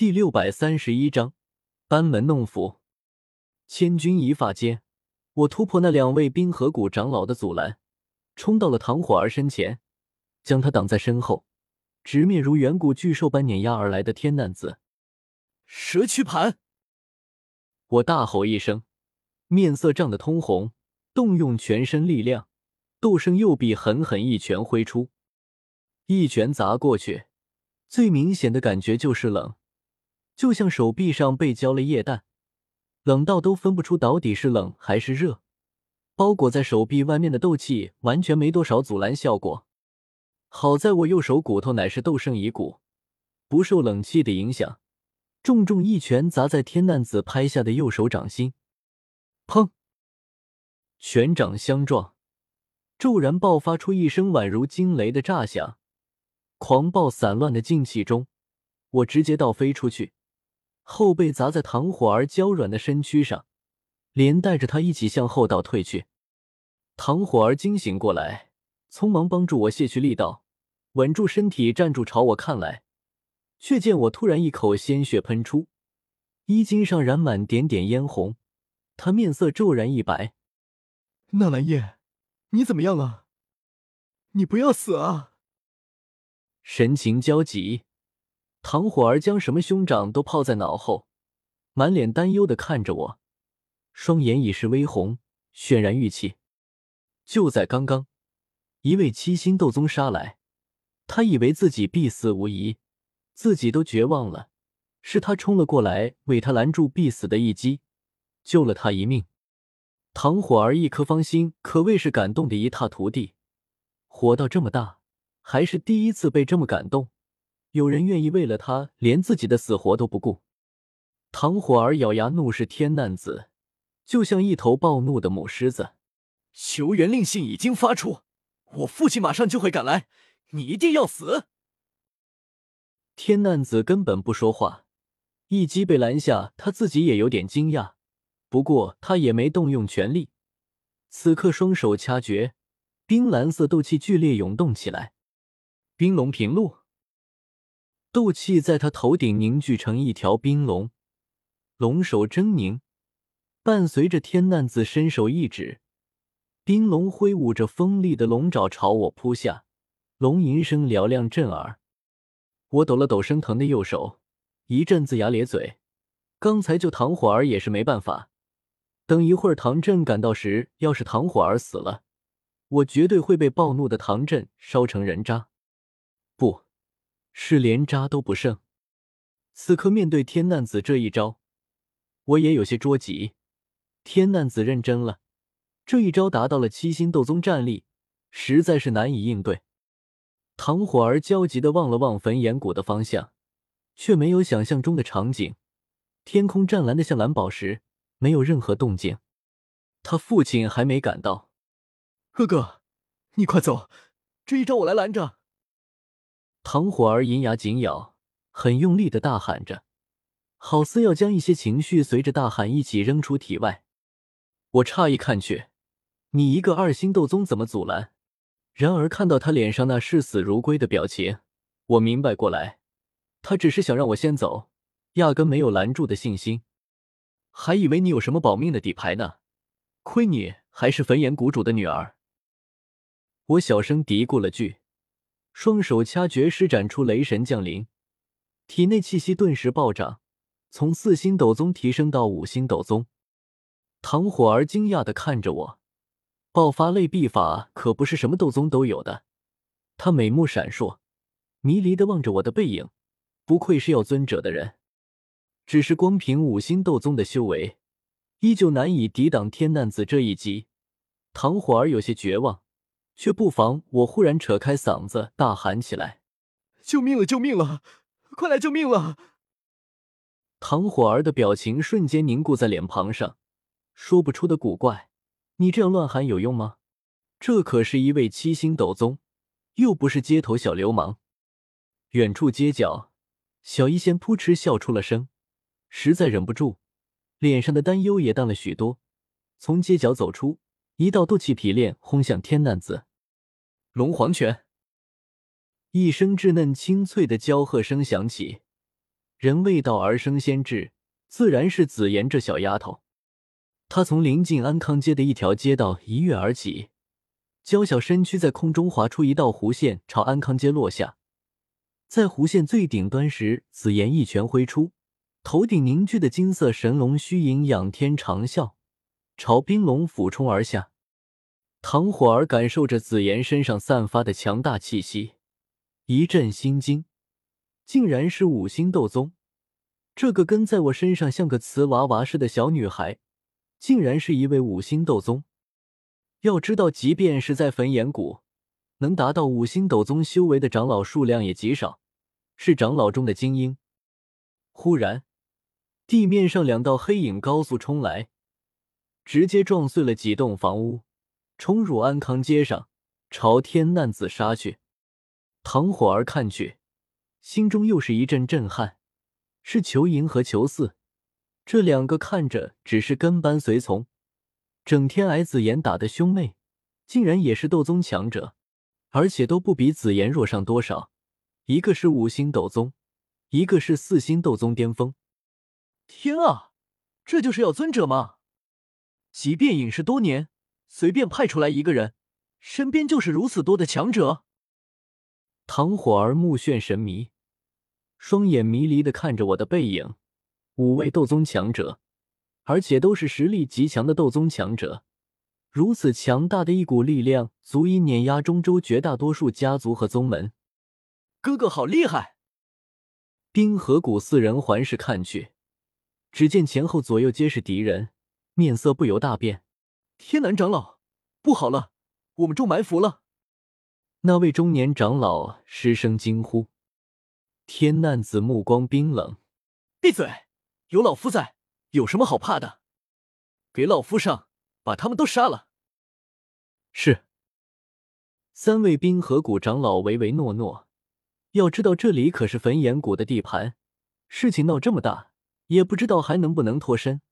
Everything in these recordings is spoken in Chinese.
第六百三十一章班门弄斧。千钧一发间，我突破那两位冰河谷长老的阻拦，冲到了唐火儿身前，将他挡在身后，直面如远古巨兽般碾压而来的天难子。蛇躯盘！我大吼一声，面色涨得通红，动用全身力量，斗圣右臂狠狠一拳挥出，一拳砸过去，最明显的感觉就是冷。就像手臂上被浇了液氮，冷到都分不出到底是冷还是热。包裹在手臂外面的斗气完全没多少阻拦效果。好在我右手骨头乃是斗圣遗骨，不受冷气的影响，重重一拳砸在天难子拍下的右手掌心。砰！拳掌相撞，骤然爆发出一声宛如惊雷的炸响，狂暴散乱的劲气中，我直接倒飞出去。后背砸在唐火儿娇软的身躯上，连带着他一起向后倒退去。唐火儿惊醒过来，匆忙帮助我卸去力道，稳住身体站住朝我看来，却见我突然一口鲜血喷出，衣襟上染满点点嫣红，他面色骤然一白：“纳兰叶，你怎么样了？你不要死啊！”神情焦急。唐火儿将什么兄长都抛在脑后，满脸担忧的看着我，双眼已是微红，渲然欲泣。就在刚刚，一位七星斗宗杀来，他以为自己必死无疑，自己都绝望了，是他冲了过来，为他拦住必死的一击，救了他一命。唐火儿一颗芳心可谓是感动的一塌涂地，活到这么大，还是第一次被这么感动。有人愿意为了他连自己的死活都不顾。唐火儿咬牙怒视天难子，就像一头暴怒的母狮子。求援令信已经发出，我父亲马上就会赶来，你一定要死！天难子根本不说话，一击被拦下，他自己也有点惊讶，不过他也没动用全力。此刻双手掐诀，冰蓝色斗气剧烈涌动起来，冰龙平路。斗气在他头顶凝聚成一条冰龙，龙首狰狞，伴随着天难子伸手一指，冰龙挥舞着锋利的龙爪朝我扑下，龙吟声嘹亮震耳。我抖了抖生疼的右手，一阵龇牙咧嘴。刚才救唐火儿也是没办法，等一会儿唐振赶到时，要是唐火儿死了，我绝对会被暴怒的唐振烧成人渣。是连渣都不剩。此刻面对天难子这一招，我也有些着急。天难子认真了，这一招达到了七星斗宗战力，实在是难以应对。唐火儿焦急的望了望焚炎谷的方向，却没有想象中的场景。天空湛蓝的像蓝宝石，没有任何动静。他父亲还没赶到。哥哥，你快走，这一招我来拦着。唐火儿银牙紧咬，很用力的大喊着，好似要将一些情绪随着大喊一起扔出体外。我诧异看去，你一个二星斗宗怎么阻拦？然而看到他脸上那视死如归的表情，我明白过来，他只是想让我先走，压根没有拦住的信心。还以为你有什么保命的底牌呢，亏你还是焚炎谷主的女儿。我小声嘀咕了句。双手掐诀，施展出雷神降临，体内气息顿时暴涨，从四星斗宗提升到五星斗宗。唐火儿惊讶的看着我，爆发类臂法可不是什么斗宗都有的。他美目闪烁，迷离的望着我的背影，不愧是要尊者的人。只是光凭五星斗宗的修为，依旧难以抵挡天难子这一击。唐火儿有些绝望。却不妨，我忽然扯开嗓子大喊起来：“救命了！救命了！快来救命了！”唐火儿的表情瞬间凝固在脸庞上，说不出的古怪。你这样乱喊有用吗？这可是一位七星斗宗，又不是街头小流氓。远处街角，小医仙扑哧笑出了声，实在忍不住，脸上的担忧也淡了许多，从街角走出，一道斗气皮链轰向天难子。龙皇拳，一声稚嫩清脆的娇喝声响起，人未到而生先至，自然是紫妍这小丫头。她从临近安康街的一条街道一跃而起，娇小身躯在空中划出一道弧线，朝安康街落下。在弧线最顶端时，紫妍一拳挥出，头顶凝聚的金色神龙虚影仰天长啸，朝冰龙俯冲而下。唐火儿感受着紫妍身上散发的强大气息，一阵心惊，竟然是五星斗宗。这个跟在我身上像个瓷娃娃似的小女孩。竟然是一位五星斗宗！要知道，即便是在焚炎谷，能达到五星斗宗修为的长老数量也极少，是长老中的精英。忽然，地面上两道黑影高速冲来，直接撞碎了几栋房屋，冲入安康街上，朝天难子杀去。唐火儿看去，心中又是一阵震撼，是裘银和裘四。这两个看着只是跟班随从，整天挨紫妍打的兄妹，竟然也是斗宗强者，而且都不比紫妍弱上多少。一个是五星斗宗，一个是四星斗宗巅峰。天啊，这就是要尊者吗？即便隐世多年，随便派出来一个人，身边就是如此多的强者。唐火儿目眩神迷，双眼迷离的看着我的背影。五位斗宗强者，而且都是实力极强的斗宗强者，如此强大的一股力量，足以碾压中州绝大多数家族和宗门。哥哥好厉害！冰河谷四人环视看去，只见前后左右皆是敌人，面色不由大变。天南长老，不好了，我们中埋伏了！那位中年长老失声惊呼。天难子目光冰冷，闭嘴！有老夫在，有什么好怕的？给老夫上，把他们都杀了。是。三位冰河谷长老唯唯诺诺。要知道这里可是焚炎谷的地盘，事情闹这么大，也不知道还能不能脱身。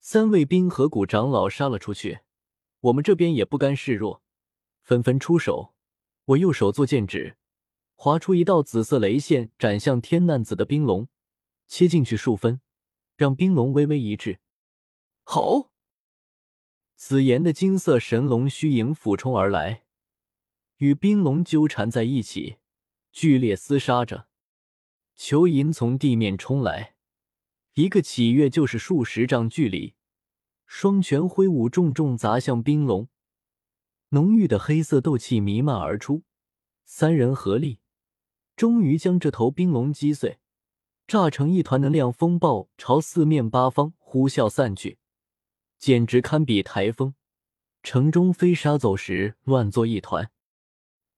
三位冰河谷长老杀了出去，我们这边也不甘示弱，纷纷出手。我右手做剑指，划出一道紫色雷线，斩向天难子的冰龙，切进去数分。让冰龙微微一滞，好！紫炎的金色神龙虚影俯冲而来，与冰龙纠缠在一起，剧烈厮杀着。裘银从地面冲来，一个起跃就是数十丈距离，双拳挥舞，重重砸向冰龙，浓郁的黑色斗气弥漫而出。三人合力，终于将这头冰龙击碎。炸成一团能量风暴，朝四面八方呼啸散去，简直堪比台风。城中飞沙走石，乱作一团。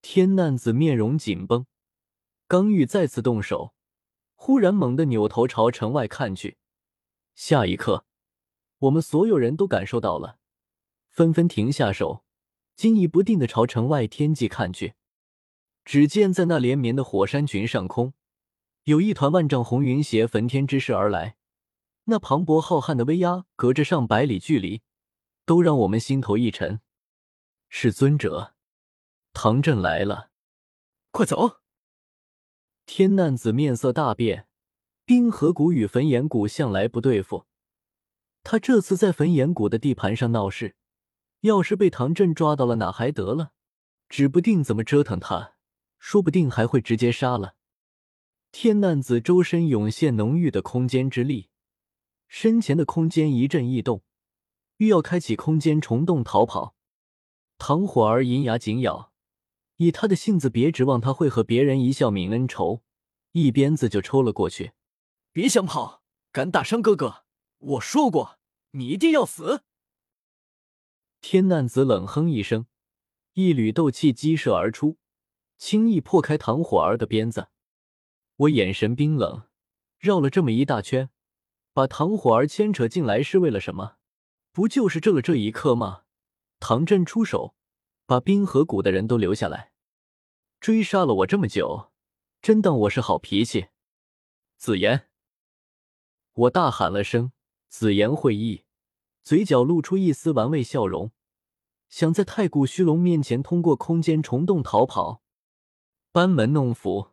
天难子面容紧绷，刚欲再次动手，忽然猛地扭头朝城外看去。下一刻，我们所有人都感受到了，纷纷停下手，惊疑不定的朝城外天际看去。只见在那连绵的火山群上空。有一团万丈红云携焚天之势而来，那磅礴浩瀚的威压，隔着上百里距离，都让我们心头一沉。是尊者，唐振来了，快走！天难子面色大变，冰河谷与焚炎谷向来不对付，他这次在焚炎谷的地盘上闹事，要是被唐振抓到了，哪还得了？指不定怎么折腾他，说不定还会直接杀了。天难子周身涌现浓郁的空间之力，身前的空间一阵异动，欲要开启空间虫洞逃跑。唐火儿银牙紧咬，以他的性子，别指望他会和别人一笑泯恩仇，一鞭子就抽了过去。别想跑，敢打伤哥哥，我说过，你一定要死！天难子冷哼一声，一缕斗气激射而出，轻易破开唐火儿的鞭子。我眼神冰冷，绕了这么一大圈，把唐火儿牵扯进来是为了什么？不就是这了这一刻吗？唐震出手，把冰河谷的人都留下来，追杀了我这么久，真当我是好脾气？紫妍，我大喊了声：“紫妍会意！”嘴角露出一丝玩味笑容，想在太古虚龙面前通过空间虫洞逃跑，班门弄斧。